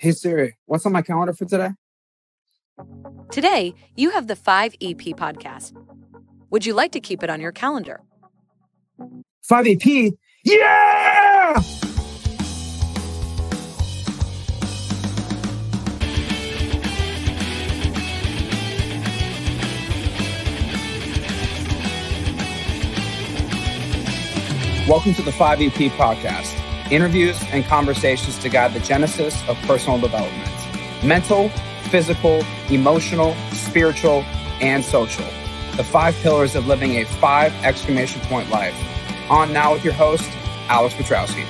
Hey Siri, what's on my calendar for today? Today, you have the 5EP podcast. Would you like to keep it on your calendar? 5EP? Yeah! Welcome to the 5EP podcast interviews and conversations to guide the genesis of personal development mental, physical, emotional, spiritual, and social. The five pillars of living a five exclamation point life. On now with your host, Alex Petrowski.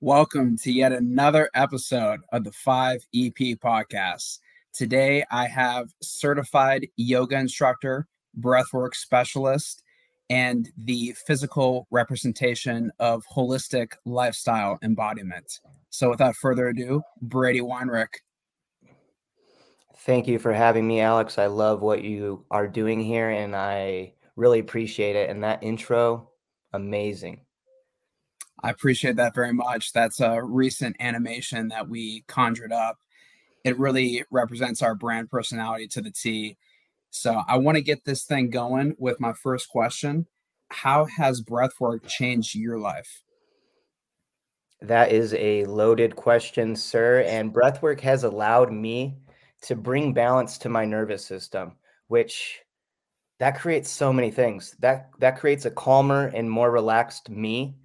Welcome to yet another episode of the 5EP podcast. Today I have certified yoga instructor, breathwork specialist, and the physical representation of holistic lifestyle embodiment. So, without further ado, Brady Weinrich. Thank you for having me, Alex. I love what you are doing here and I really appreciate it. And that intro, amazing. I appreciate that very much. That's a recent animation that we conjured up. It really represents our brand personality to the T. So I want to get this thing going with my first question. How has breathwork changed your life? That is a loaded question, sir. And breathwork has allowed me to bring balance to my nervous system, which that creates so many things. That that creates a calmer and more relaxed me.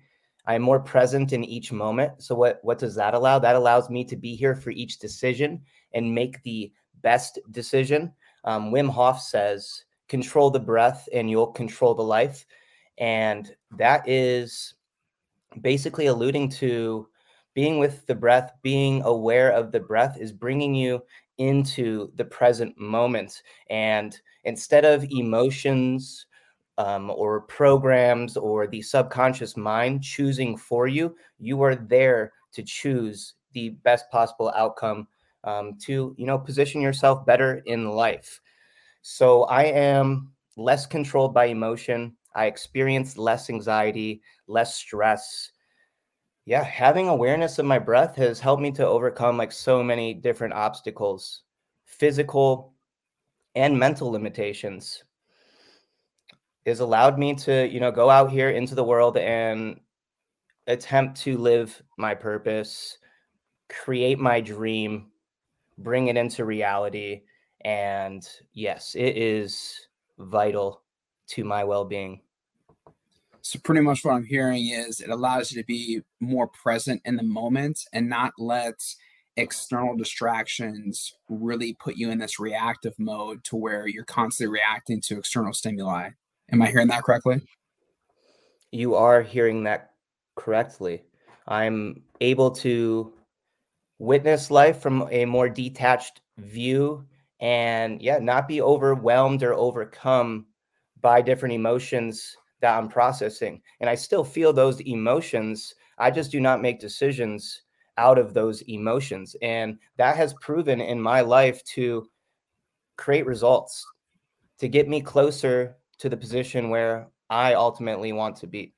I'm more present in each moment. So what what does that allow? That allows me to be here for each decision and make the best decision um, Wim Hof says, control the breath and you'll control the life. And that is basically alluding to being with the breath, being aware of the breath is bringing you into the present moment. And instead of emotions um, or programs or the subconscious mind choosing for you, you are there to choose the best possible outcome um, to you know position yourself better in life. So i am less controlled by emotion. I experience less anxiety less stress. Yeah having awareness of my breath has helped me to overcome like so many different obstacles physical and mental limitations. Has allowed me to you know go out here into the world and attempt to live my purpose create my dream bring it into reality. And yes, it is vital to my well being. So, pretty much what I'm hearing is it allows you to be more present in the moment and not let external distractions really put you in this reactive mode to where you're constantly reacting to external stimuli. Am I hearing that correctly? You are hearing that correctly. I'm able to witness life from a more detached view and yeah not be overwhelmed or overcome by different emotions that i'm processing. And i still feel those emotions. I just do not make decisions out of those emotions. And that has proven in my life to create results to get me closer to the position where i ultimately want to be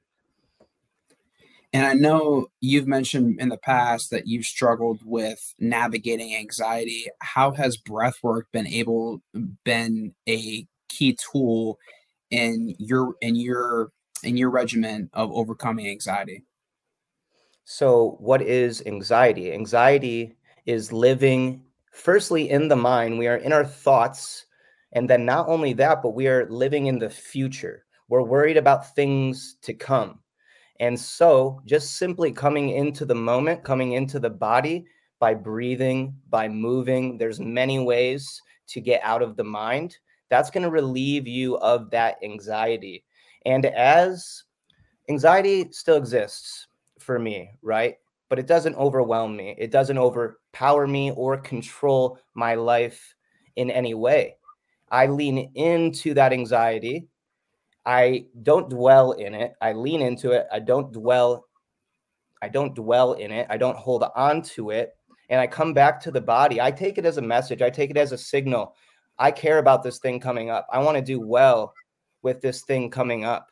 and I know you've mentioned in the past that you've struggled with navigating anxiety. How has breathwork been able been a key tool in your in your in your regimen of overcoming anxiety? So, what is anxiety? Anxiety is living firstly in the mind. We are in our thoughts, and then not only that, but we are living in the future. We're worried about things to come and so, just simply coming into the moment, coming into the body by breathing, by moving, there's many ways to get out of the mind. That's going to relieve you of that anxiety. And as anxiety still exists for me, right? But it doesn't overwhelm me, it doesn't overpower me or control my life in any way. I lean into that anxiety I don't dwell in it. I lean into it. I don't dwell. I don't dwell in it. I don't hold on to it. And I come back to the body. I take it as a message. I take it as a signal. I care about this thing coming up. I want to do well with this thing coming up.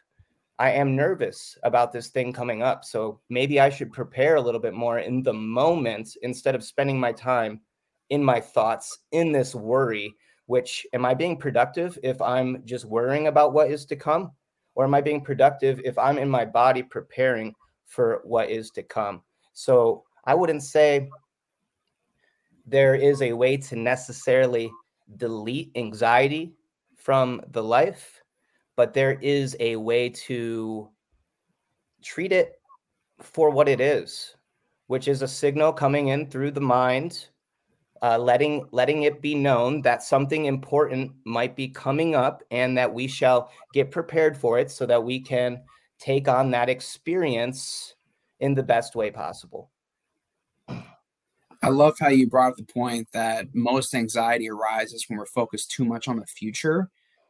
I am nervous about this thing coming up. So maybe I should prepare a little bit more in the moment instead of spending my time in my thoughts in this worry. Which am I being productive if I'm just worrying about what is to come? Or am I being productive if I'm in my body preparing for what is to come? So I wouldn't say there is a way to necessarily delete anxiety from the life, but there is a way to treat it for what it is, which is a signal coming in through the mind, uh, letting letting it be known that something important might be coming up, and that we shall get prepared for it, so that we can take on that experience in the best way possible. I love how you brought up the point that most anxiety arises when we're focused too much on the future.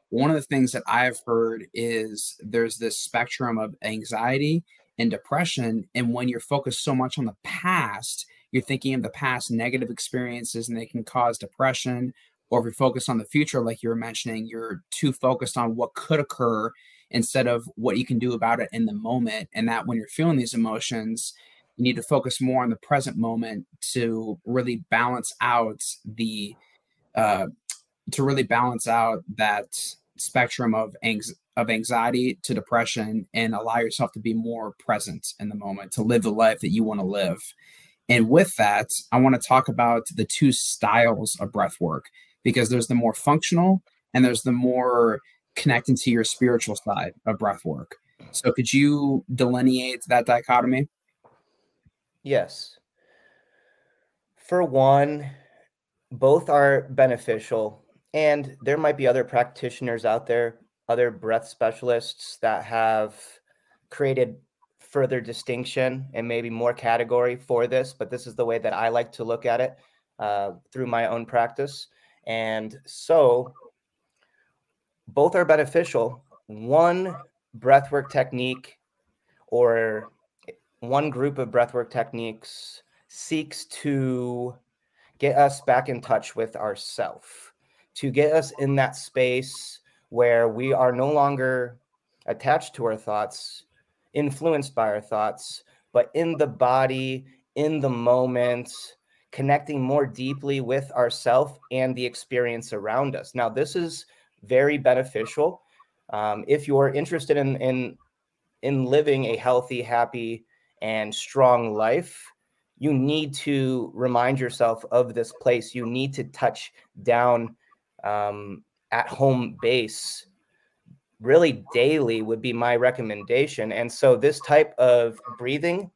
One of the things that I've heard is there's this spectrum of anxiety and depression. And when you're focused so much on the past, you're thinking of the past negative experiences and they can cause depression. Or if you're focused on the future, like you were mentioning, you're too focused on what could occur instead of what you can do about it in the moment. And that when you're feeling these emotions, you need to focus more on the present moment to really balance out the uh, to really balance out that spectrum of anx- of anxiety to depression and allow yourself to be more present in the moment to live the life that you want to live and with that i want to talk about the two styles of breath work because there's the more functional and there's the more connecting to your spiritual side of breath work so could you delineate that dichotomy Yes. For one, both are beneficial. And there might be other practitioners out there, other breath specialists that have created further distinction and maybe more category for this. But this is the way that I like to look at it uh, through my own practice. And so both are beneficial. One breathwork technique or one group of breathwork techniques seeks to get us back in touch with ourself, to get us in that space where we are no longer attached to our thoughts, influenced by our thoughts, but in the body, in the moment, connecting more deeply with ourself and the experience around us. Now, this is very beneficial. Um, if you're interested in, in in living a healthy, happy, and strong life, you need to remind yourself of this place. You need to touch down um, at home base really daily would be my recommendation. And so this type of breathing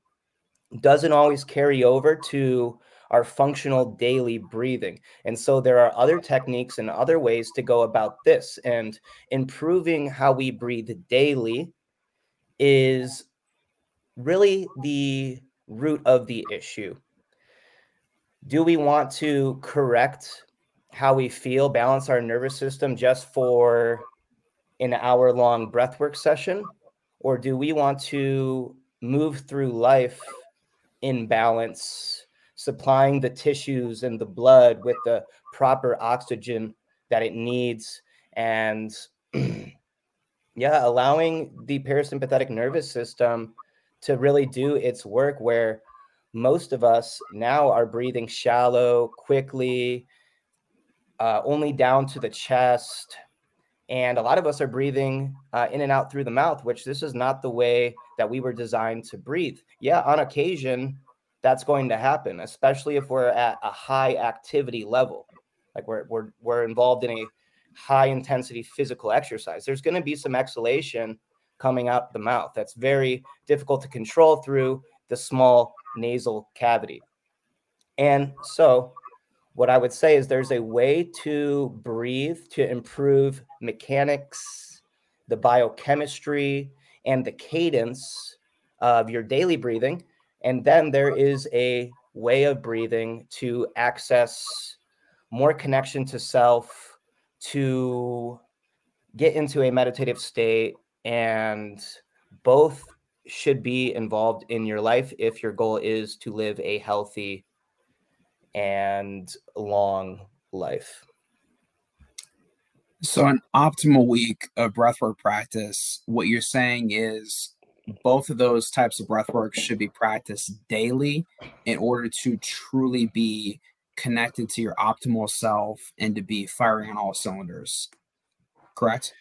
doesn't always carry over to our functional daily breathing. And so there are other techniques and other ways to go about this. And improving how we breathe daily is really the root of the issue. Do we want to correct how we feel, balance our nervous system just for an hour long breathwork session? Or do we want to move through life in balance, supplying the tissues and the blood with the proper oxygen that it needs? And yeah, allowing the parasympathetic nervous system to really do its work where most of us now are breathing shallow, quickly, uh, only down to the chest. And a lot of us are breathing uh, in and out through the mouth, which this is not the way that we were designed to breathe. Yeah, on occasion, that's going to happen, especially if we're at a high activity level, like we're, we're, we're involved in a high intensity physical exercise. There's going to be some exhalation coming out the mouth. That's very difficult to control through the small nasal cavity. And so, what I would say is there's a way to breathe to improve mechanics, the biochemistry, and the cadence of your daily breathing. And then there is a way of breathing to access more connection to self, to get into a meditative state, and both should be involved in your life if your goal is to live a healthy and long life. So, an optimal week of breathwork practice, what you're saying is both of those types of breathwork should be practiced daily in order to truly be connected to your optimal self and to be firing on all cylinders. Correct?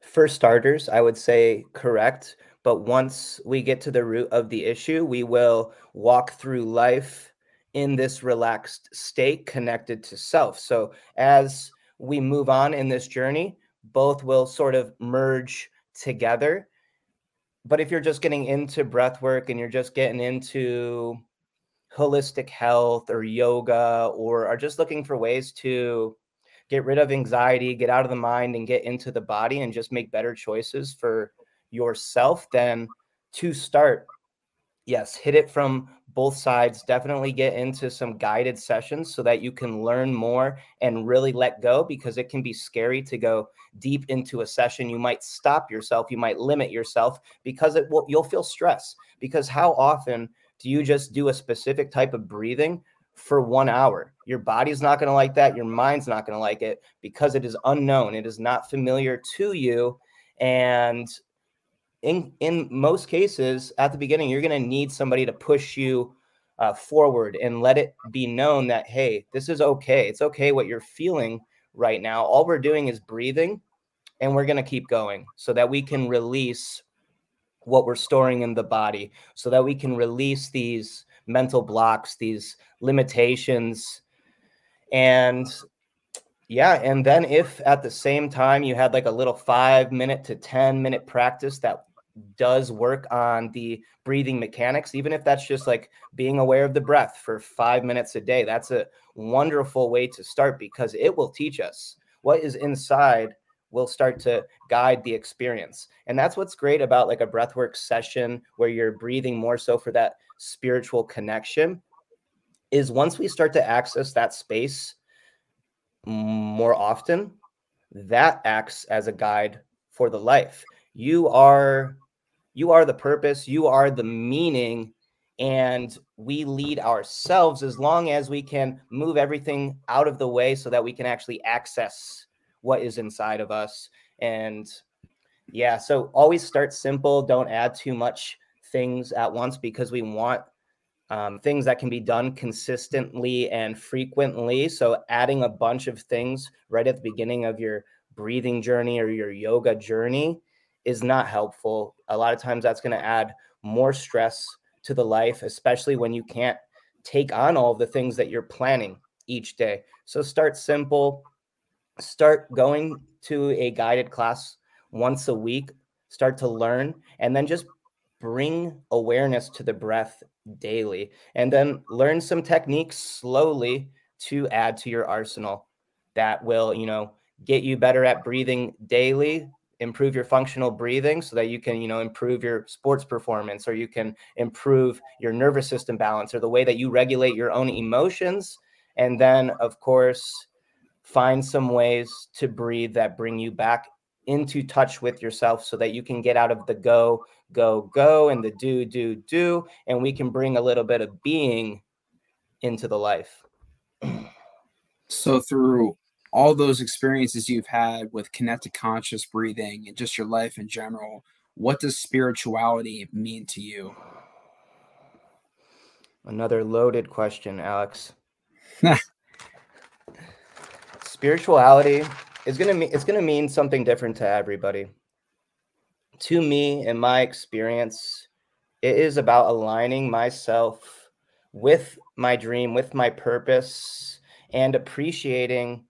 For starters, I would say correct. But once we get to the root of the issue, we will walk through life in this relaxed state connected to self. So as we move on in this journey, both will sort of merge together. But if you're just getting into breath work and you're just getting into holistic health or yoga or are just looking for ways to get rid of anxiety, get out of the mind and get into the body and just make better choices for yourself, then to start, yes, hit it from both sides. Definitely get into some guided sessions so that you can learn more and really let go because it can be scary to go deep into a session. You might stop yourself, you might limit yourself because it will you'll feel stress. Because how often do you just do a specific type of breathing for one hour? Your body's not going to like that. Your mind's not going to like it because it is unknown. It is not familiar to you. And in in most cases at the beginning you're going to need somebody to push you uh, forward and let it be known that hey this is okay. It's okay what you're feeling right now. All we're doing is breathing and we're going to keep going so that we can release what we're storing in the body so that we can release these mental blocks these limitations. And yeah and then if at the same time you had like a little 5 minute to 10 minute practice that does work on the breathing mechanics, even if that's just like being aware of the breath for five minutes a day. That's a wonderful way to start because it will teach us what is inside will start to guide the experience. And that's what's great about like a breathwork session where you're breathing more so for that spiritual connection is once we start to access that space more often, that acts as a guide for the life. You are you are the purpose, you are the meaning, and we lead ourselves as long as we can move everything out of the way so that we can actually access what is inside of us. And yeah, so always start simple, don't add too much things at once because we want um, things that can be done consistently and frequently. So, adding a bunch of things right at the beginning of your breathing journey or your yoga journey is not helpful. A lot of times that's going to add more stress to the life, especially when you can't take on all the things that you're planning each day. So start simple, start going to a guided class once a week, start to learn, and then just bring awareness to the breath daily. And then learn some techniques slowly to add to your arsenal that will, you know, get you better at breathing daily improve your functional breathing so that you can you know improve your sports performance or you can improve your nervous system balance or the way that you regulate your own emotions. And then of course find some ways to breathe that bring you back into touch with yourself so that you can get out of the go go go and the do do do and we can bring a little bit of being into the life. So through all those experiences you've had with connected conscious breathing and just your life in general, what does spirituality mean to you? Another loaded question, Alex. spirituality is gonna mean it's gonna mean something different to everybody. To me, in my experience, it is about aligning myself with my dream, with my purpose, and appreciating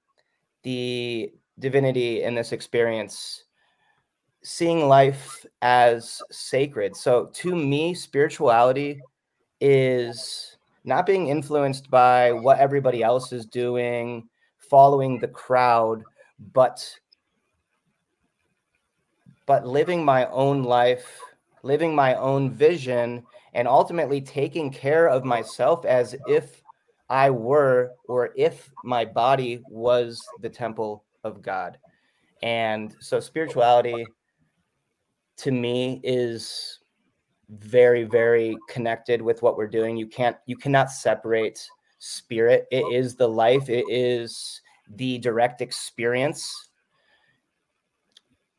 the divinity in this experience seeing life as sacred. So to me spirituality is not being influenced by what everybody else is doing following the crowd but but living my own life living my own vision and ultimately taking care of myself as if I were, or if my body was the temple of God. And so spirituality to me is very, very connected with what we're doing. You can't, you cannot separate spirit. It is the life, it is the direct experience,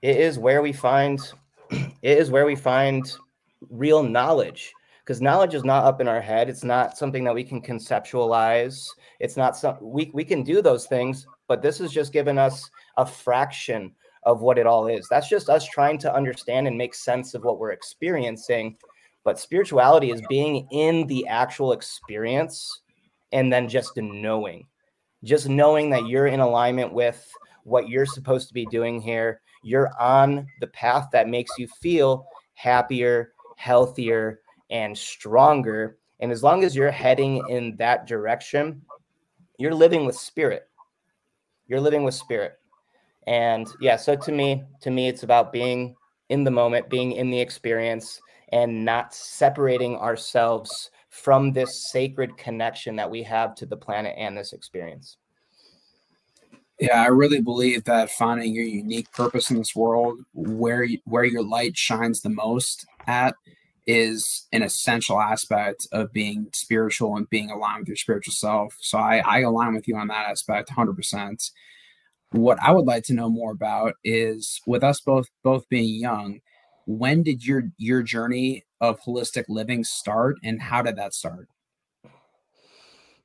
it is where we find it is where we find real knowledge because knowledge is not up in our head. It's not something that we can conceptualize. It's not some we, we can do those things but this is just giving us a fraction of what it all is. That's just us trying to understand and make sense of what we're experiencing but spirituality is being in the actual experience and then just knowing just knowing that you're in alignment with what you're supposed to be doing here. You're on the path that makes you feel happier healthier and stronger. And as long as you're heading in that direction, you're living with spirit. You're living with spirit. And yeah, so to me, to me, it's about being in the moment, being in the experience, and not separating ourselves from this sacred connection that we have to the planet and this experience. Yeah, I really believe that finding your unique purpose in this world, where where your light shines the most at, is an essential aspect of being spiritual and being aligned with your spiritual self. So I, I align with you on that aspect 100%. What I would like to know more about is with us both both being young, when did your your journey of holistic living start and how did that start?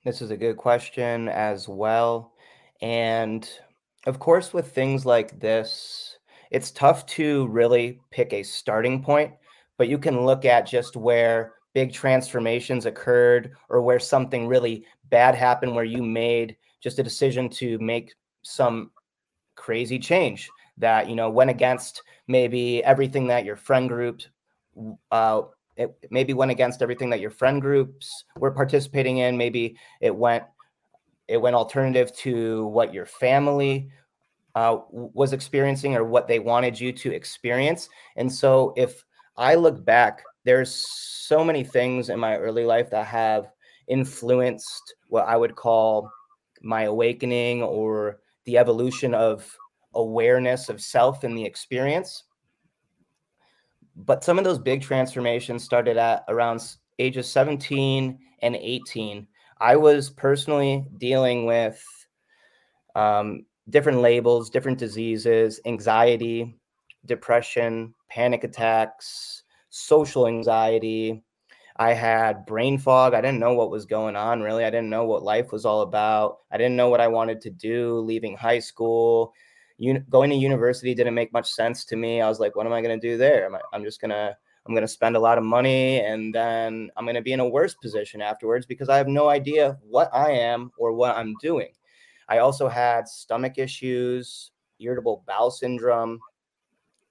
This is a good question as well. And of course with things like this, it's tough to really pick a starting point but you can look at just where big transformations occurred or where something really bad happened where you made just a decision to make some crazy change that you know went against maybe everything that your friend groups uh, it maybe went against everything that your friend groups were participating in. Maybe it went it went alternative to what your family uh, was experiencing or what they wanted you to experience. And so if I look back, there's so many things in my early life that have influenced what I would call my awakening or the evolution of awareness of self and the experience. But some of those big transformations started at around ages 17 and 18. I was personally dealing with um, different labels, different diseases, anxiety, depression, panic attacks, social anxiety. I had brain fog. I didn't know what was going on really. I didn't know what life was all about. I didn't know what I wanted to do leaving high school. Un- going to university didn't make much sense to me. I was like, what am I going to do there? Am I'm, I'm just going to I'm going to spend a lot of money and then I'm going to be in a worse position afterwards because I have no idea what I am or what I'm doing. I also had stomach issues, irritable bowel syndrome,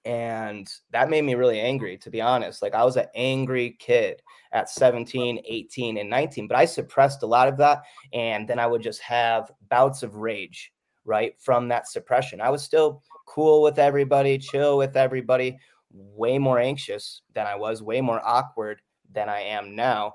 and that made me really angry to be honest like i was an angry kid at 17 18 and 19 but i suppressed a lot of that and then i would just have bouts of rage right from that suppression. I was still cool with everybody chill with everybody way more anxious than i was way more awkward than i am now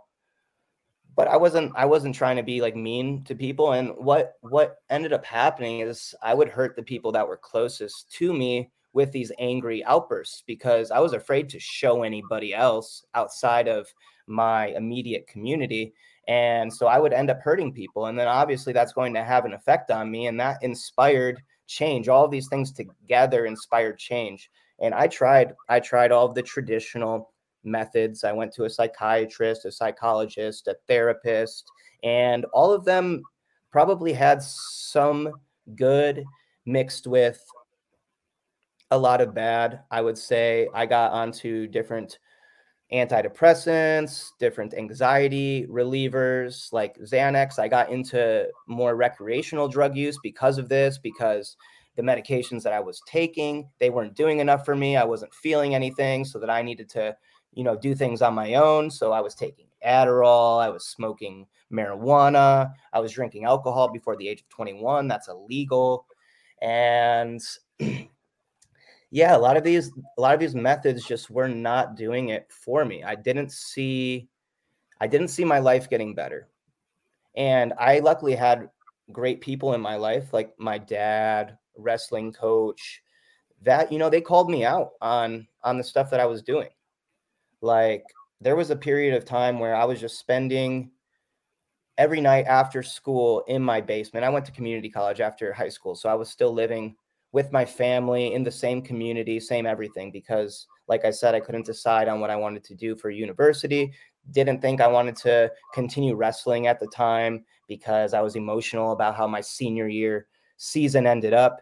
but i wasn't i wasn't trying to be like mean to people and what what ended up happening is i would hurt the people that were closest to me with these angry outbursts because I was afraid to show anybody else outside of my immediate community. And so I would end up hurting people. And then obviously that's going to have an effect on me. And that inspired change. All these things together inspired change. And I tried, I tried all the traditional methods. I went to a psychiatrist, a psychologist, a therapist, and all of them probably had some good mixed with a lot of bad. I would say I got onto different antidepressants, different anxiety relievers like Xanax. I got into more recreational drug use because of this, because the medications that I was taking, they weren't doing enough for me. I wasn't feeling anything so that I needed to, you know, do things on my own. So I was taking Adderall, I was smoking marijuana, I was drinking alcohol before the age of 21. That's illegal. And yeah, a lot of these a lot of these methods just were not doing it for me. I didn't see I didn't see my life getting better. And I luckily had great people in my life like my dad, wrestling coach, that you know, they called me out on on the stuff that I was doing. Like there was a period of time where I was just spending every night after school in my basement. I went to community college after high school, so I was still living with my family in the same community, same everything because like I said I couldn't decide on what I wanted to do for university. Didn't think I wanted to continue wrestling at the time because I was emotional about how my senior year season ended up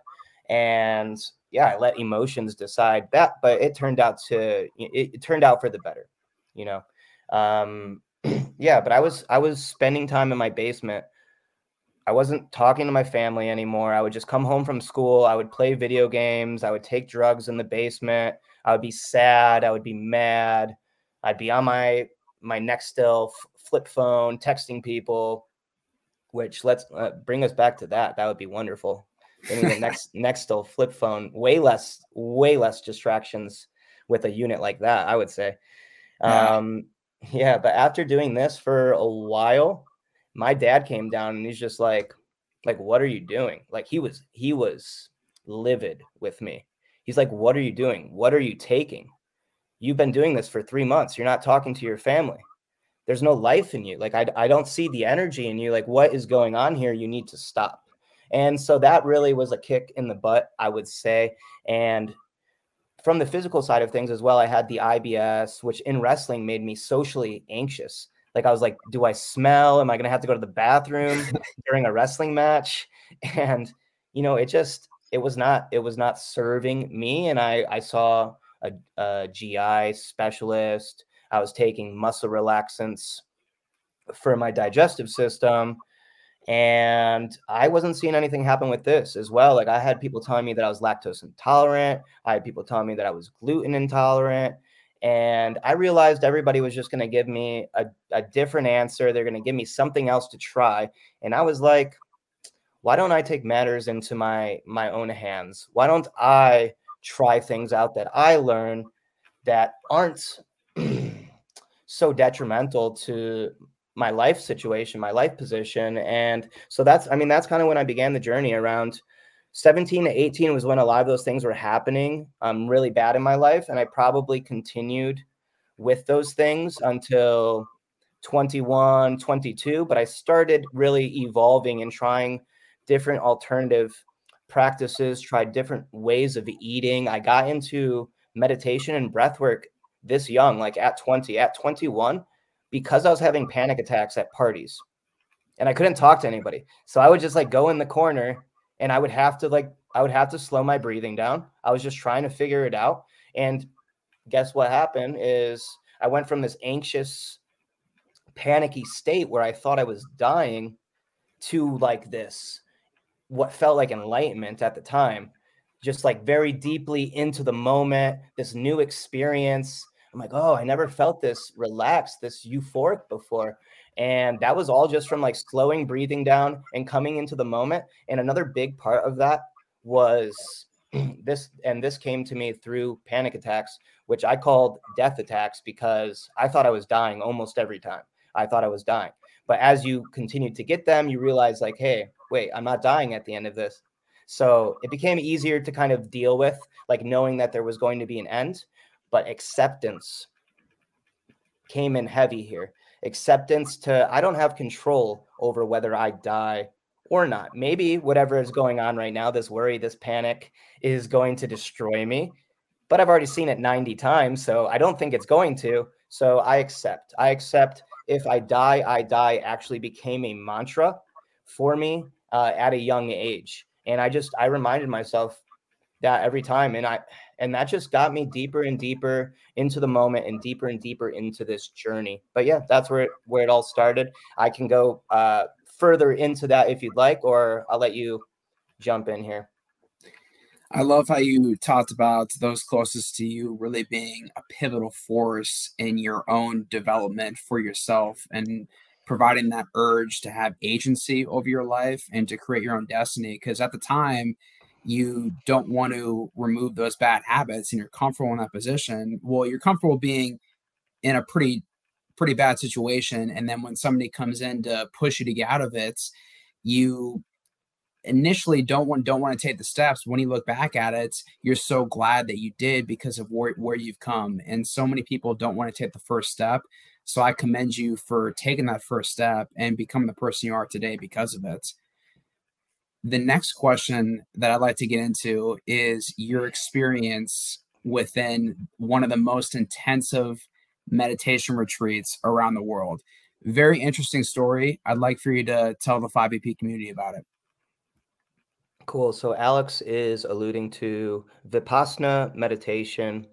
and yeah, I let emotions decide that, but it turned out to it, it turned out for the better, you know. Um, yeah, but I was I was spending time in my basement. I wasn't talking to my family anymore. I would just come home from school. I would play video games. I would take drugs in the basement. I would be sad. I would be mad. I'd be on my my Nextel flip phone, texting people. Which let's uh, bring us back to that. That would be wonderful. I mean, the next Nextel flip phone, way less, way less distractions with a unit like that. I would say. Um, yeah, but after doing this for a while, my dad came down and he's just like, like, what are you doing? Like he was, he was livid with me. He's like, what are you doing? What are you taking? You've been doing this for three months. You're not talking to your family. There's no life in you. Like I, I don't see the energy in you. Like what is going on here? You need to stop. And so that really was a kick in the butt, I would say. And from the physical side of things as well, I had the IBS, which in wrestling made me socially anxious. Like I was like, do I smell? Am I going to have to go to the bathroom during a wrestling match? And you know, it just it was not it was not serving me. And I I saw a, a GI specialist. I was taking muscle relaxants for my digestive system and I wasn't seeing anything happen with this as well. Like I had people telling me that I was lactose intolerant. I had people telling me that I was gluten intolerant. And I realized everybody was just going to give me a, a different answer. They're going to give me something else to try. And I was like, why don't I take matters into my my own hands? Why don't I try things out that I learn that aren't so detrimental to my life situation, my life position. And so that's, I mean, that's kind of when I began the journey around 17 to 18 was when a lot of those things were happening um, really bad in my life. And I probably continued with those things until 21, 22. But I started really evolving and trying different alternative practices, tried different ways of eating. I got into meditation and breath work this young, like at 20, at 21 because I was having panic attacks at parties and I couldn't talk to anybody. So I would just like go in the corner and I would have to like, I would have to slow my breathing down. I was just trying to figure it out. And guess what happened is I went from this anxious, panicky state where I thought I was dying to like this, what felt like enlightenment at the time, just like very deeply into the moment, this new experience I'm like, oh, I never felt this relaxed, this euphoric before. And that was all just from like slowing breathing down and coming into the moment. And another big part of that was this, and this came to me through panic attacks, which I called death attacks because I thought I was dying almost every time. I thought I was dying. But as you continue to get them, you realize, like, hey, wait, I'm not dying at the end of this. So it became easier to kind of deal with, like knowing that there was going to be an end but acceptance came in heavy here. Acceptance to I don't have control over whether I die or not. Maybe whatever is going on right now, this worry, this panic is going to destroy me, but I've already seen it 90 times, so I don't think it's going to. So I accept. I accept if I die, I die actually became a mantra for me uh, at a young age. And I just, I reminded myself that every time. And I, and that just got me deeper and deeper into the moment and deeper and deeper into this journey. But yeah that's where it, where it all started. I can go uh, further into that if you'd like or i'll let you jump in here. I love how you talked about those closest to you really being a pivotal force in your own development for yourself and providing that urge to have agency over your life and to create your own destiny. Because at the time, you don't want to remove those bad habits and you're comfortable in that position well you're comfortable being in a pretty pretty bad situation. And then when somebody comes in to push you to get out of it you initially don't want don't want to take the steps. When you look back at it you're so glad that you did because of where, where you've come. And so many people don't want to take the first step. So I commend you for taking that first step and becoming the person you are today because of it. The next question that I'd like to get into is your experience within one of the most intensive meditation retreats around the world. Very interesting story. I'd like for you to tell the 5EP community about it. Cool. So Alex is alluding to Vipassana meditation,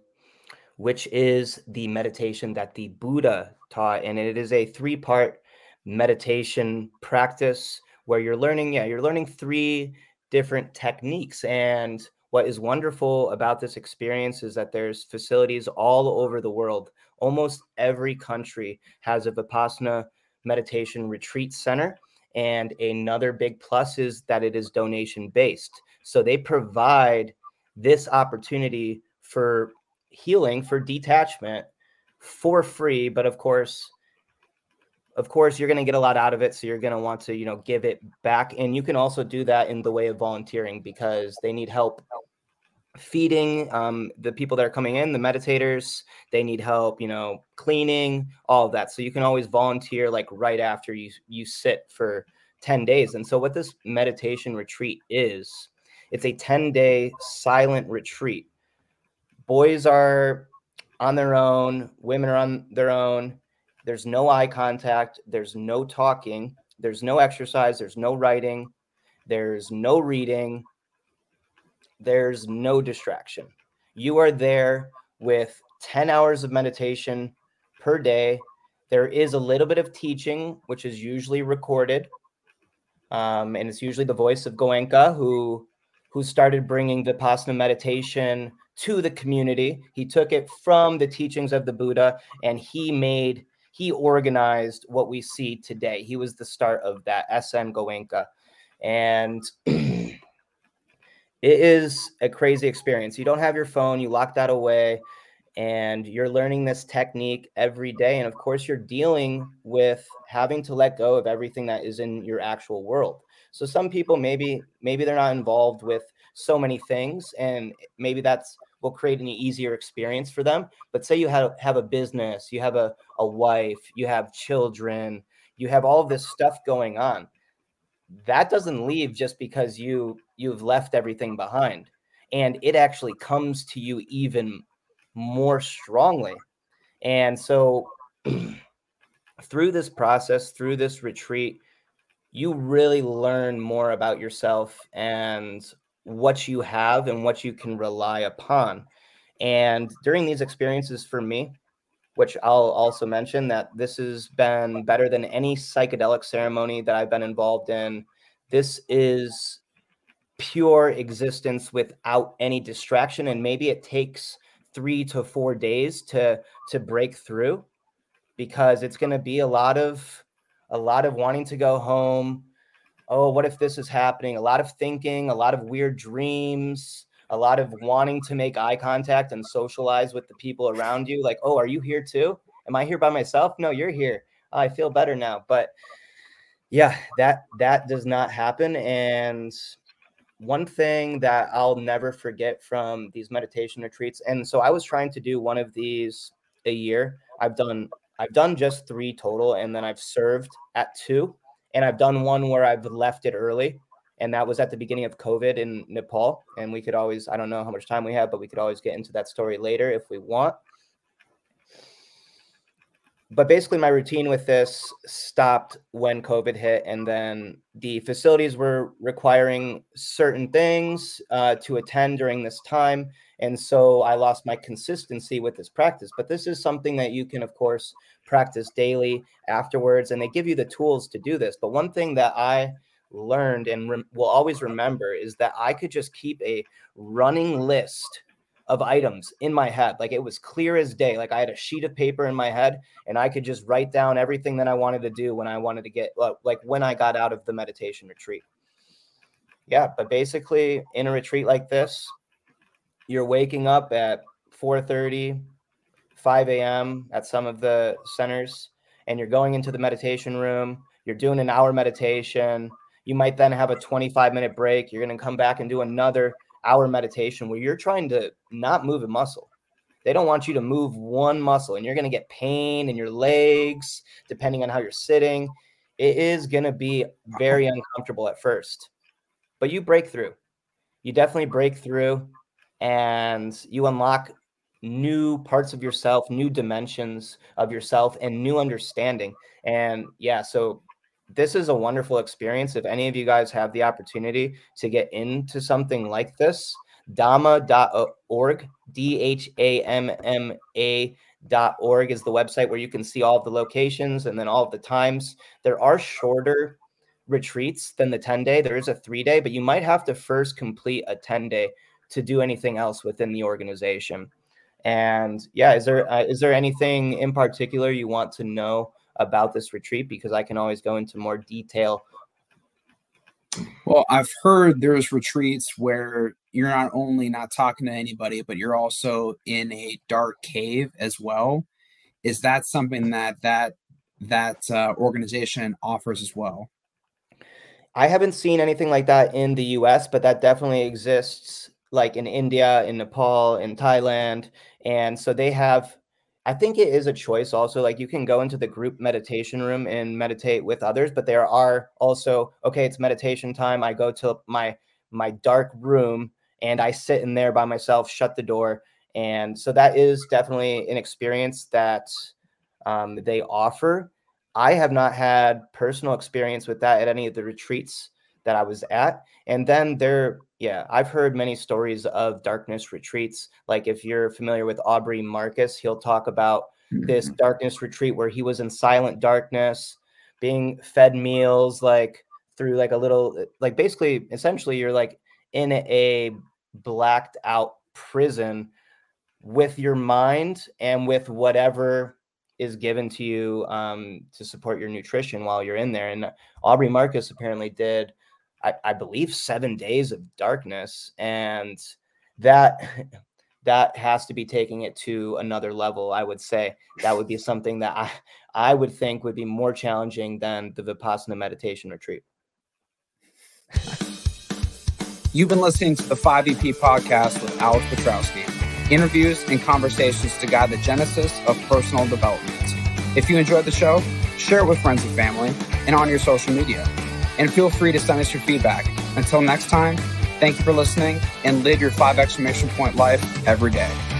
which is the meditation that the Buddha taught. And it is a three part meditation practice where you're learning, yeah, you're learning three different techniques. And what is wonderful about this experience is that there's facilities all over the world. Almost every country has a Vipassana meditation retreat center. And another big plus is that it is donation based. So they provide this opportunity for healing, for detachment for free. But of course, of course you're going to get a lot out of it so you're going to want to you know give it back and you can also do that in the way of volunteering because they need help feeding um, the people that are coming in the meditators they need help you know cleaning all of that so you can always volunteer like right after you you sit for 10 days and so what this meditation retreat is it's a 10 day silent retreat. Boys are on their own women are on their own there's no eye contact, there's no talking, there's no exercise, there's no writing, there's no reading, there's no distraction. You are there with 10 hours of meditation per day. There is a little bit of teaching, which is usually recorded. Um, and it's usually the voice of Goenka who who started bringing Vipassana meditation to the community. He took it from the teachings of the Buddha and he made he organized what we see today. He was the start of that SN Goenka. And it is a crazy experience. You don't have your phone, you lock that away, and you're learning this technique every day. And of course, you're dealing with having to let go of everything that is in your actual world. So some people maybe maybe they're not involved with so many things, and maybe that's will create an easier experience for them. But say you have, have a business, you have a, a wife, you have children, you have all this stuff going on. That doesn't leave just because you you've left everything behind. And it actually comes to you even more strongly. And so through this process, through this retreat, you really learn more about yourself and what you have and what you can rely upon. And during these experiences for me, which I'll also mention that this has been better than any psychedelic ceremony that I've been involved in. This is pure existence without any distraction. And maybe it takes three to four days to to break through because it's going to be a lot of a lot of wanting to go home oh, what if this is happening? A lot of thinking, a lot of weird dreams, a lot of wanting to make eye contact and socialize with the people around you. Like, oh, are you here too? Am I here by myself? No, you're here. Oh, I feel better now. But yeah, that that does not happen. And one thing that I'll never forget from these meditation retreats, and so I was trying to do one of these a year. I've done I've done just three total, and then I've served at two. And I've done one where I've left it early. And that was at the beginning of COVID in Nepal. And we could always, I don't know how much time we have, but we could always get into that story later if we want. But basically, my routine with this stopped when COVID hit. And then the facilities were requiring certain things uh, to attend during this time. And so I lost my consistency with this practice. But this is something that you can, of course, practice daily afterwards. And they give you the tools to do this. But one thing that I learned and re- will always remember is that I could just keep a running list of items in my head. Like it was clear as day. Like I had a sheet of paper in my head and I could just write down everything that I wanted to do when I wanted to get, uh, like when I got out of the meditation retreat. Yeah. But basically, in a retreat like this, you're waking up at 4:30, 5 a.m. at some of the centers, and you're going into the meditation room. You're doing an hour meditation. You might then have a 25 minute break. You're going to come back and do another hour meditation where you're trying to not move a muscle. They don't want you to move one muscle and you're going to get pain in your legs, depending on how you're sitting. It is going to be very uncomfortable at first, but you break through. You definitely break through and you unlock new parts of yourself, new dimensions of yourself, and new understanding. And yeah, so this is a wonderful experience. If any of you guys have the opportunity to get into something like this, dhamma.org, D H A M M A dot org is the website where you can see all of the locations and then all of the times. There are shorter retreats than the 10 day. There is a three day, but you might have to first complete a 10 day to do anything else within the organization. And yeah, is there uh, is there anything in particular you want to know about this retreat? Because I can always go into more detail. Well, I've heard there's retreats where you're not only not talking to anybody, but you're also in a dark cave as well. Is that something that that that uh, organization offers as well? I haven't seen anything like that in the US, but that definitely exists like in India, in Nepal, in Thailand. And so they have, I think it is a choice also. Like you can go into the group meditation room and meditate with others, but there are also, okay, it's meditation time. I go to my my dark room and I sit in there by myself, shut the door. And so that is definitely an experience that um, they offer. I have not had personal experience with that at any of the retreats that I was at. And then there, yeah, I've heard many stories of darkness retreats. Like if you're familiar with Aubrey Marcus, he'll talk about this mm-hmm. darkness retreat where he was in silent darkness, being fed meals like through like a little, like basically, essentially, you're like in a blacked out prison with your mind and with whatever is given to you um, to support your nutrition while you're in there. And Aubrey Marcus apparently did I, I believe seven days of darkness and that that has to be taking it to another level i would say. That would be something that i i would think would be more challenging than the vipassana meditation retreat. You've been listening to the 5ep podcast with alex petrowski. Interviews and conversations to guide the genesis of personal development. If you enjoyed the show share it with friends and family and on your social media and feel free to send us your feedback. Until next time, thank you for listening and live your five exclamation point life every day.